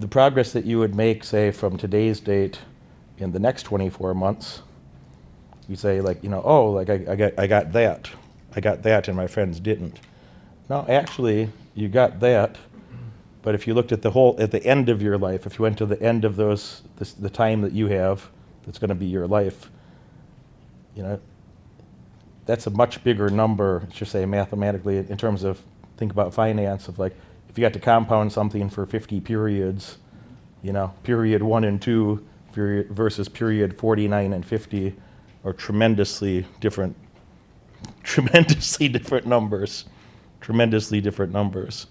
the progress that you would make, say, from today's date in the next 24 months, you say like, you know, oh, like I, I got, I got that, I got that, and my friends didn't. No, actually, you got that, but if you looked at the whole, at the end of your life, if you went to the end of those, this, the time that you have, that's going to be your life, you know, that's a much bigger number, just say mathematically, in terms of think about finance of like if you got to compound something for 50 periods, you know, period one and two versus period 49 and 50 are tremendously different, tremendously different numbers, tremendously different numbers,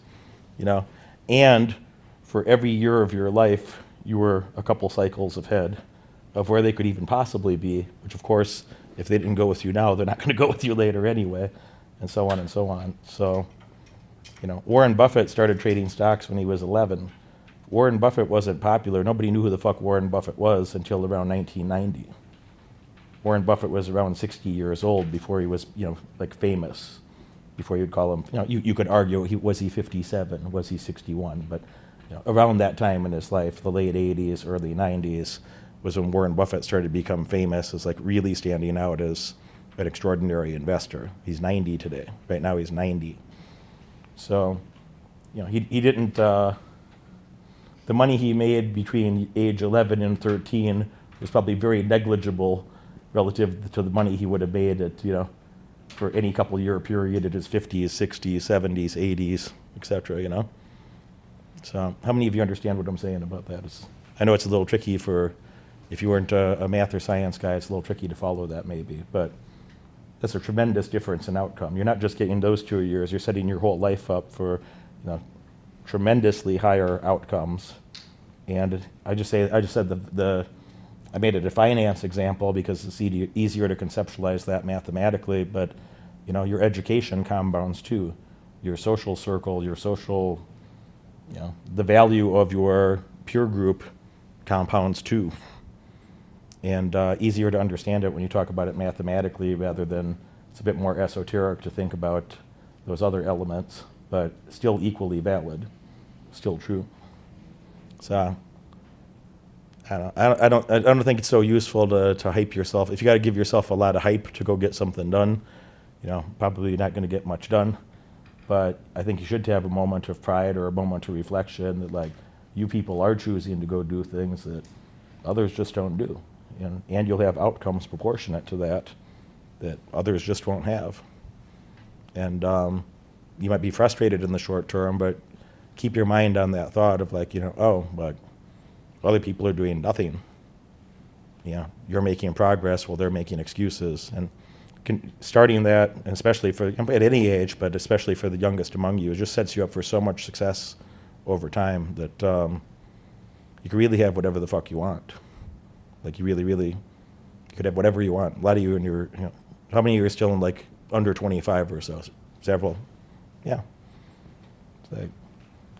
you know, and for every year of your life, you were a couple cycles ahead of where they could even possibly be, which of course, if they didn't go with you now, they're not going to go with you later anyway, and so on and so on. So, you know, Warren Buffett started trading stocks when he was 11. Warren Buffett wasn't popular. Nobody knew who the fuck Warren Buffett was until around 1990. Warren Buffett was around 60 years old before he was, you know, like famous. Before you'd call him, you know, you, you could argue, he, was he 57? Was he 61? But you know, around that time in his life, the late 80s, early 90s, was when Warren Buffett started to become famous as like really standing out as an extraordinary investor. He's 90 today. Right now he's 90. So, you know, he, he didn't, uh, the money he made between age 11 and 13 was probably very negligible relative to the money he would have made at, you know, for any couple year period at his 50s, 60s, 70s, 80s, et cetera, you know. So, how many of you understand what I'm saying about that? It's, I know it's a little tricky for, if you weren't a, a math or science guy, it's a little tricky to follow that maybe, but that's a tremendous difference in outcome. You're not just getting those two years, you're setting your whole life up for, you know, tremendously higher outcomes. And I just say, I just said the, the I made it a finance example because it's easier to conceptualize that mathematically, but you know, your education compounds too. Your social circle, your social, you know, the value of your peer group compounds too and uh, easier to understand it when you talk about it mathematically rather than it's a bit more esoteric to think about those other elements, but still equally valid, still true. So I don't, I don't, I don't think it's so useful to, to hype yourself. If you got to give yourself a lot of hype to go get something done, you know, probably you're not going to get much done. But I think you should have a moment of pride or a moment of reflection that like you people are choosing to go do things that others just don't do and, and you'll have outcomes proportionate to that that others just won't have. And um, you might be frustrated in the short term, but keep your mind on that thought of like, you know, oh, but other people are doing nothing. You know, you're making progress while they're making excuses. And can, starting that, especially for at any age, but especially for the youngest among you, it just sets you up for so much success over time that um, you can really have whatever the fuck you want. Like you really, really you could have whatever you want. A lot of you in your, you know, how many of you are still in like under 25 or so? Several. Yeah. Like,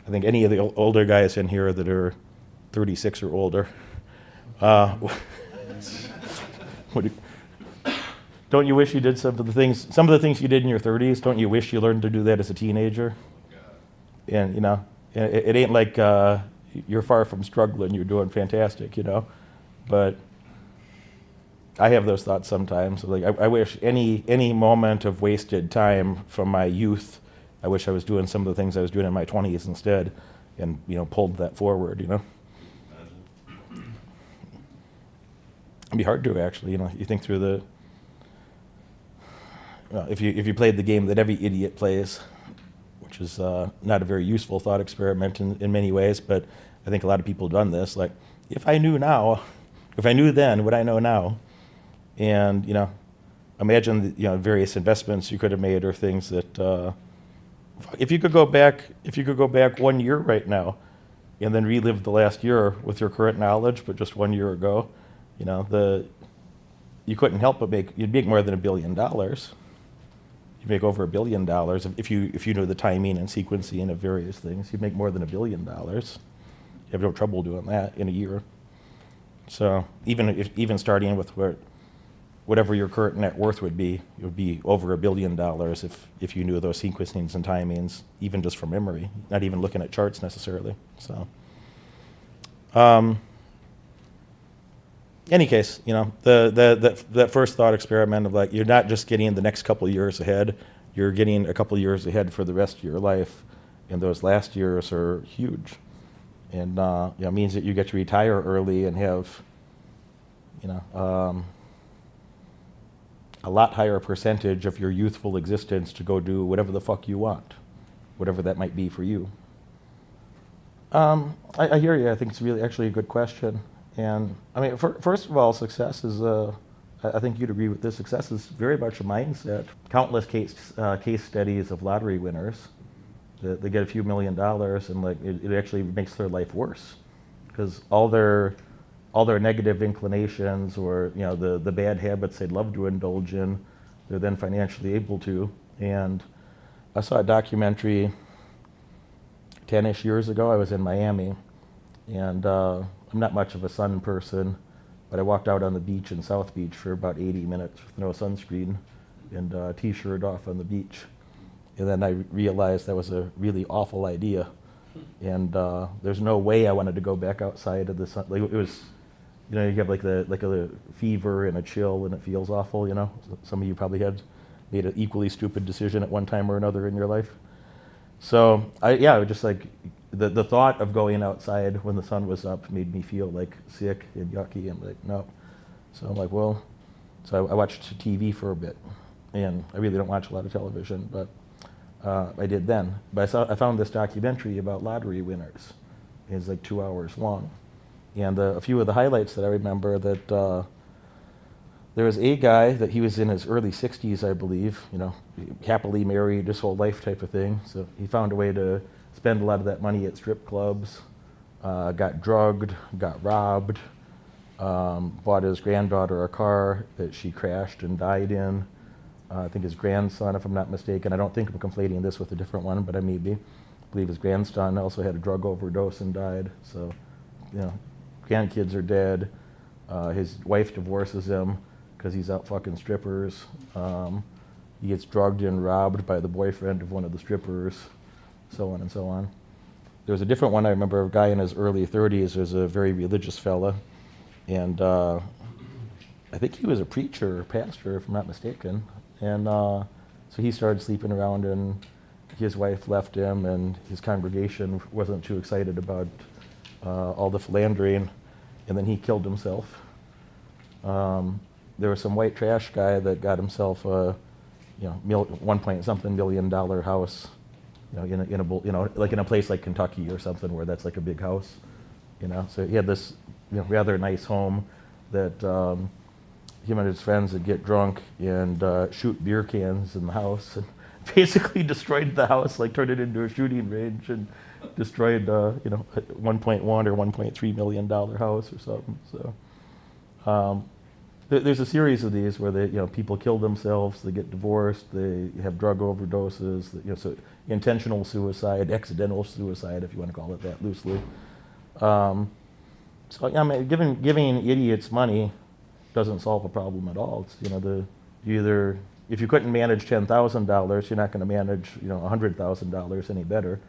I think any of the older guys in here that are 36 or older. Uh, do don't you wish you did some of the things, some of the things you did in your 30s? Don't you wish you learned to do that as a teenager? And you know, it, it ain't like uh, you're far from struggling. You're doing fantastic. You know. But I have those thoughts sometimes. Like I, I, wish any any moment of wasted time from my youth, I wish I was doing some of the things I was doing in my 20s instead, and you know pulled that forward. You know, it'd be hard to actually. You know, you think through the. Well, if you if you played the game that every idiot plays, which is uh, not a very useful thought experiment in, in many ways, but I think a lot of people have done this. Like, if I knew now if I knew then what I know now, and you know, imagine the, you know various investments you could have made or things that uh, if you could go back if you could go back one year right now, and then relive the last year with your current knowledge, but just one year ago, you know the you couldn't help but make you'd make more than a billion dollars. You make over a billion dollars if you if you know the timing and sequencing of various things. You'd make more than a billion dollars. You have no trouble doing that in a year. So even if, even starting with where, whatever your current net worth would be, it would be over a billion dollars if, if you knew those sequencings and timings, even just from memory, not even looking at charts necessarily. So Um, any case, you know, the, the, that, that first thought experiment of like, you're not just getting the next couple years ahead, you're getting a couple years ahead for the rest of your life. And those last years are huge. And, uh, you know, means that you get to retire early and have, you know, um, a lot higher percentage of your youthful existence to go do whatever the fuck you want, whatever that might be for you. Um, I, I hear you. I think it's really actually a good question. And I mean, for, first of all, success is, uh, I think you'd agree with this, success is very much a mindset. Countless case, uh, case studies of lottery winners they get a few million dollars and like it, it actually makes their life worse because all their all their negative inclinations or you know the, the bad habits they'd love to indulge in, they're then financially able to. And I saw a documentary 10-ish years ago. I was in Miami, and uh, I'm not much of a sun person, but I walked out on the beach in South Beach for about 80 minutes with no sunscreen and a t-shirt off on the beach. And then I realized that was a really awful idea. And uh, there's no way I wanted to go back outside of the sun. Like, it was, you know, you have like the like a fever and a chill, and it feels awful. You know, some of you probably had made an equally stupid decision at one time or another in your life. So I yeah, I just like the, the thought of going outside when the sun was up made me feel like sick and yucky. I'm like, no. So I'm like, well, so I, I watched TV for a bit, and I really don't watch a lot of television, but uh, I did then. But I, saw, I found this documentary about lottery winners. It's like two hours long, and uh, a few of the highlights that I remember that uh, there was a guy that he was in his early 60s, I believe, you know, happily married his whole life type of thing. So he found a way to spend a lot of that money at strip clubs, uh, got drugged, got robbed, um, bought his granddaughter a car that she crashed and died in. Uh, I think his grandson, if I'm not mistaken, I don't think I'm conflating this with a different one, but I may be. I believe his grandson also had a drug overdose and died. So, you know, grandkids are dead. Uh, his wife divorces him because he's out fucking strippers. Um, he gets drugged and robbed by the boyfriend of one of the strippers so on and so on. There was a different one I remember, a guy in his early 30s was a very religious fella, and uh, I think he was a preacher or pastor, if I'm not mistaken. And uh, so he started sleeping around, and his wife left him, and his congregation wasn't too excited about uh, all the philandering, and then he killed himself. Um, there was some white trash guy that got himself a, you know, mil- one point something million dollar house you know, in a, in a, you know, like in a place like Kentucky or something where that's like a big house, you know. So he had this, you know, rather nice home that um, him and his friends would get drunk and uh, shoot beer cans in the house and basically destroyed the house, like turned it into a shooting range and destroyed, uh, you know, a 1.1 or 1.3 million dollar house or something. So. Um, there's a series of these where they, you know, people kill themselves, they get divorced, they have drug overdoses, you know, so intentional suicide, accidental suicide, if you want to call it that loosely. Um, so I mean, giving giving idiots money doesn't solve a problem at all. It's you know the you either if you couldn't manage ten thousand dollars, you're not going to manage you know hundred thousand dollars any better.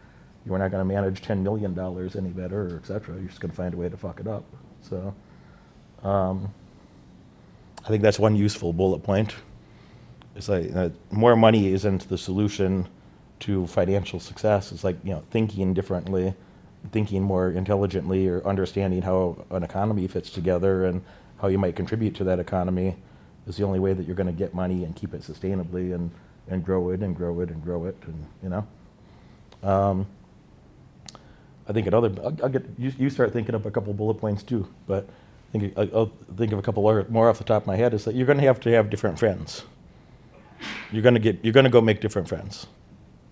You're not going to manage ten million dollars any better, or et cetera. You're just going to find a way to fuck it up. So, um, I think that's one useful bullet point. It's like uh, more money isn't the solution to financial success. It's like you know thinking differently, thinking more intelligently, or understanding how an economy fits together and how you might contribute to that economy is the only way that you're going to get money and keep it sustainably and and grow it and grow it and grow it and you know. Um, I think another. I'll, I'll get you, you. start thinking of a couple bullet points too, but I think I'll think of a couple more off the top of my head. Is that you're going to have to have different friends. You're going to get. You're going to go make different friends.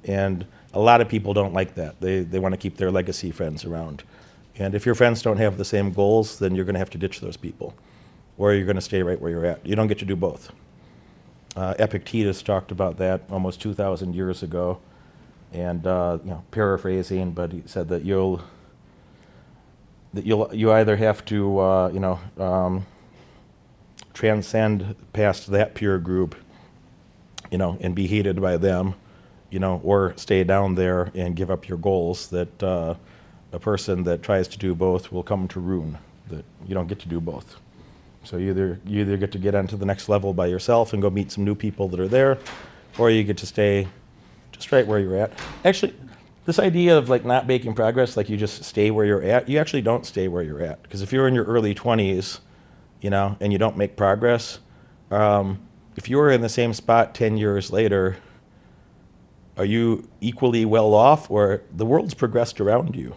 And a lot of people don't like that. They, they want to keep their legacy friends around. And if your friends don't have the same goals, then you're going to have to ditch those people. Or you're going to stay right where you're at. You don't get to do both. Uh, Epictetus talked about that almost 2,000 years ago. And, uh, you know, paraphrasing, but he said that you'll, that you'll, you either have to, uh, you know, um, transcend past that peer group, you know, and be hated by them, you know, or stay down there and give up your goals. That uh, a person that tries to do both will come to ruin. That you don't get to do both. So you either you either get to get onto the next level by yourself and go meet some new people that are there, or you get to stay just right where you're at. Actually, this idea of like not making progress, like you just stay where you're at, you actually don't stay where you're at. Because if you're in your early 20s, you know, and you don't make progress, um, if you were in the same spot 10 years later, are you equally well off or the world's progressed around you?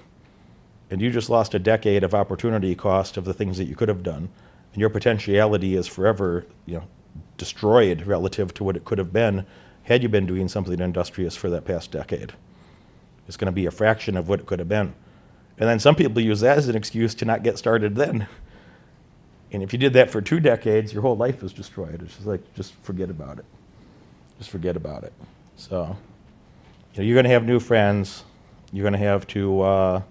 And you just lost a decade of opportunity cost of the things that you could have done. And your potentiality is forever, you know, destroyed relative to what it could have been had you been doing something industrious for that past decade. It's going to be a fraction of what it could have been. And then some people use that as an excuse to not get started then. And if you did that for two decades, your whole life is destroyed. It's just like, just forget about it. Just forget about it. So, you know, you're going to have new friends. You're going to have to, uh,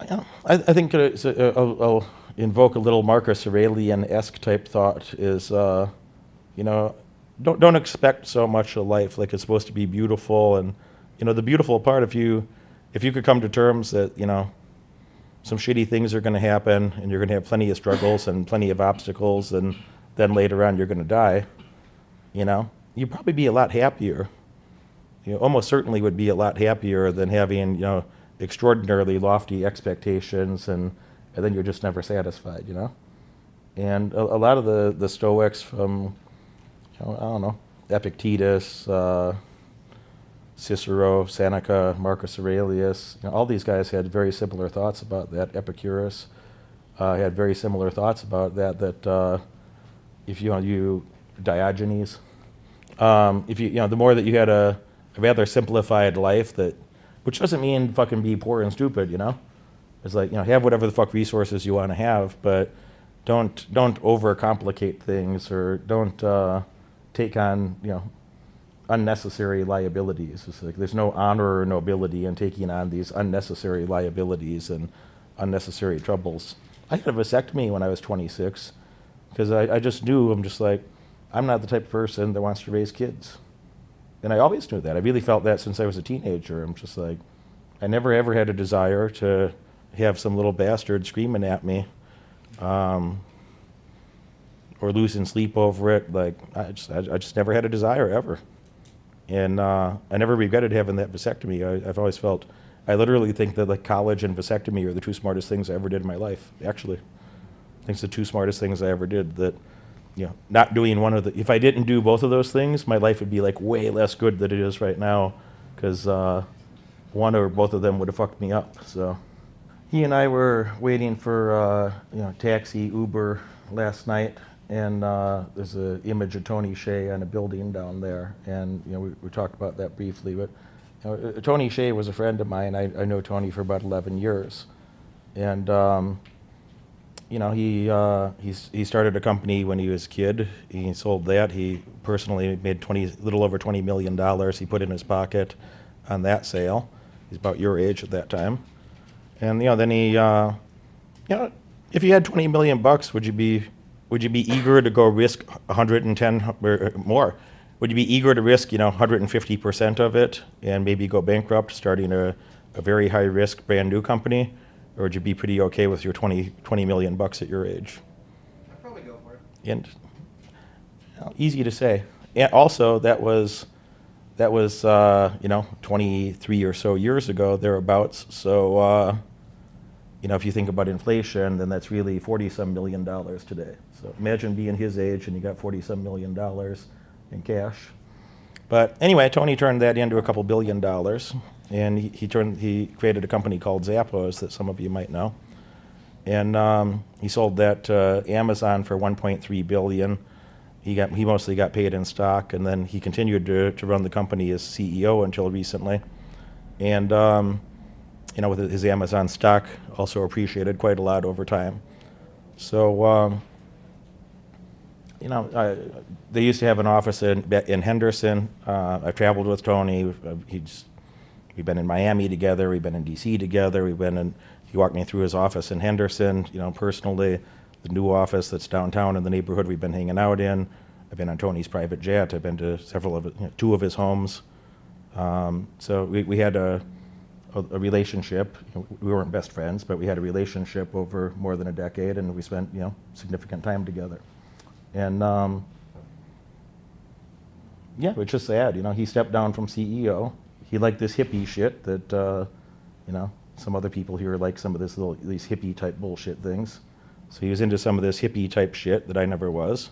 I, I think it's a, I'll, I'll invoke a little Marcus Aurelian-esque type thought is, uh, you know, don't don't expect so much of life. Like it's supposed to be beautiful and you know the beautiful part if you if you could come to terms that you know some shitty things are going to happen and you're going to have plenty of struggles and plenty of obstacles and then later on you're going to die you know you'd probably be a lot happier. You know, almost certainly would be a lot happier than having you know extraordinarily lofty expectations and and then you're just never satisfied you know and a, a lot of the the stoics from I don't know, Epictetus, uh, Cicero, Seneca, Marcus Aurelius. You know, all these guys had very similar thoughts about that. Epicurus uh, had very similar thoughts about that. That uh, if you, know, you Diogenes, um, if you, you know, the more that you had a, a, rather simplified life, that, which doesn't mean fucking be poor and stupid, you know. It's like you know, have whatever the fuck resources you want to have, but don't don't overcomplicate things or don't uh, take on you know unnecessary liabilities. It's like there's no honor or nobility in taking on these unnecessary liabilities and unnecessary troubles. I had a vasectomy when I was 26 because I, I just knew I'm just like I'm not the type of person that wants to raise kids, and I always knew that. I really felt that since I was a teenager. I'm just like I never ever had a desire to have some little bastard screaming at me. Um, or losing sleep over it. Like I just, I, I just never had a desire ever, and uh, I never regretted having that vasectomy. I, have always felt, I literally think that like college and vasectomy are the two smartest things I ever did in my life. Actually, I think it's the two smartest things I ever did. That, you know, not doing one of the. If I didn't do both of those things, my life would be like way less good than it is right now, because uh, one or both of them would have fucked me up. So. He and I were waiting for uh, you know taxi Uber last night, and uh, there's an image of Tony Hsieh on a building down there, and you know we, we talked about that briefly. But you know, uh, Tony Hsieh was a friend of mine. I, I know Tony for about 11 years, and um, you know he uh, he started a company when he was a kid. He sold that. He personally made 20 little over 20 million dollars. He put in his pocket on that sale. He's about your age at that time, and you know then he uh, you know if you had 20 million bucks, would you be would you be eager to go risk 110 or more? Would you be eager to risk, you know, 150% of it and maybe go bankrupt starting a, a very high risk brand new company? Or would you be pretty okay with your 20, 20 million bucks at your age? I'd probably go for it. And you know, easy to say. And also, that was that was uh, you know 23 or so years ago thereabouts. So uh, you know, if you think about inflation, then that's really 40 some million dollars today. So imagine being his age and you got 40 some million dollars in cash. But anyway, Tony turned that into a couple billion dollars, and he, he turned he created a company called Zappos that some of you might know, and um, he sold that to Amazon for 1.3 billion. He got he mostly got paid in stock, and then he continued to, to run the company as CEO until recently, and um, you know with his Amazon stock also appreciated quite a lot over time. So. Um, you know, I, they used to have an office in, in Henderson. Uh, I've traveled with Tony. He's, we've been in Miami together. We've been in D.C. together. We've been in. He walked me through his office in Henderson. You know, personally, the new office that's downtown in the neighborhood we've been hanging out in. I've been on Tony's private jet. I've been to several of you know, two of his homes. Um, so we, we had a a, a relationship. We weren't best friends, but we had a relationship over more than a decade, and we spent you know significant time together. And um, yeah, it's just sad. You know, he stepped down from CEO. He liked this hippie shit that uh, you know some other people here like some of this little these hippie type bullshit things. So he was into some of this hippie type shit that I never was,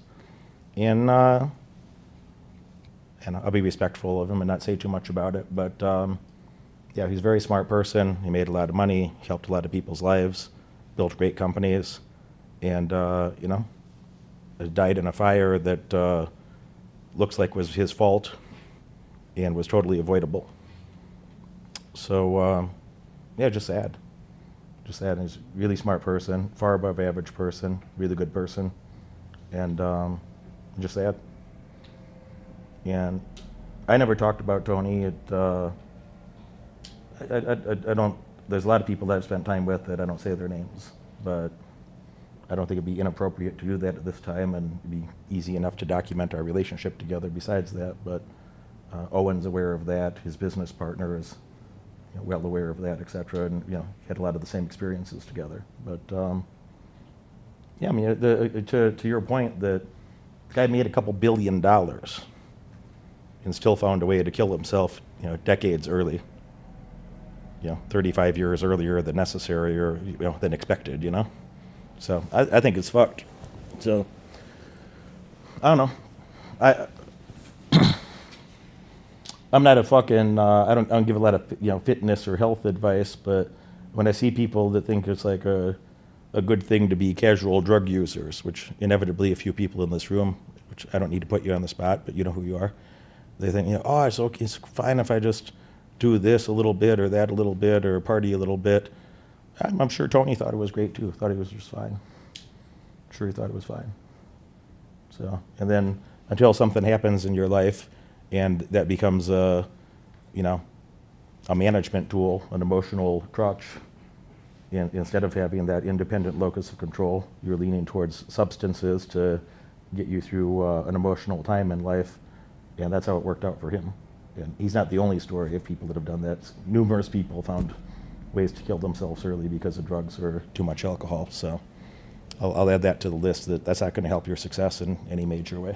and. Uh, and I'll be respectful of him and not say too much about it. But um, yeah, he's a very smart person. He made a lot of money, he helped a lot of people's lives, built great companies, and uh, you know, died in a fire that uh, looks like was his fault and was totally avoidable. So um, yeah, just sad. Just sad. He's a really smart person, far above average person, really good person, and um, just sad. And I never talked about Tony. It, uh, I, I, I, don't. There's a lot of people that I've spent time with that I don't say their names, but I don't think it'd be inappropriate to do that at this time, and it'd be easy enough to document our relationship together. Besides that, but uh, Owen's aware of that. His business partner is you know, well aware of that, et cetera, and you know had a lot of the same experiences together. But um, yeah, I mean, the, to to your point, that the guy made a couple billion dollars and still found a way to kill himself, you know, decades early. You know, 35 years earlier than necessary or you know than expected. You know, so I, I think it's fucked. So I don't know. I I'm not a fucking. Uh, I don't. I don't give a lot of you know fitness or health advice, but when I see people that think it's like a a good thing to be casual drug users, which inevitably a few people in this room, which I don't need to put you on the spot, but you know who you are they think, you know, oh, it's okay, it's fine if I just do this a little bit or that a little bit or party a little bit. I'm, I'm sure Tony thought it was great too. Thought it was just fine. Sure, he thought it was fine. So, and then until something happens in your life, and that becomes a, you know, a management tool, an emotional crutch. In, instead of having that independent locus of control, you're leaning towards substances to get you through uh, an emotional time in life and that's how it worked out for him. And he's not the only story of people that have done that. Numerous people found ways to kill themselves early because of drugs or too much alcohol. So I'll, I'll add that to the list that that's not going to help your success in any major way.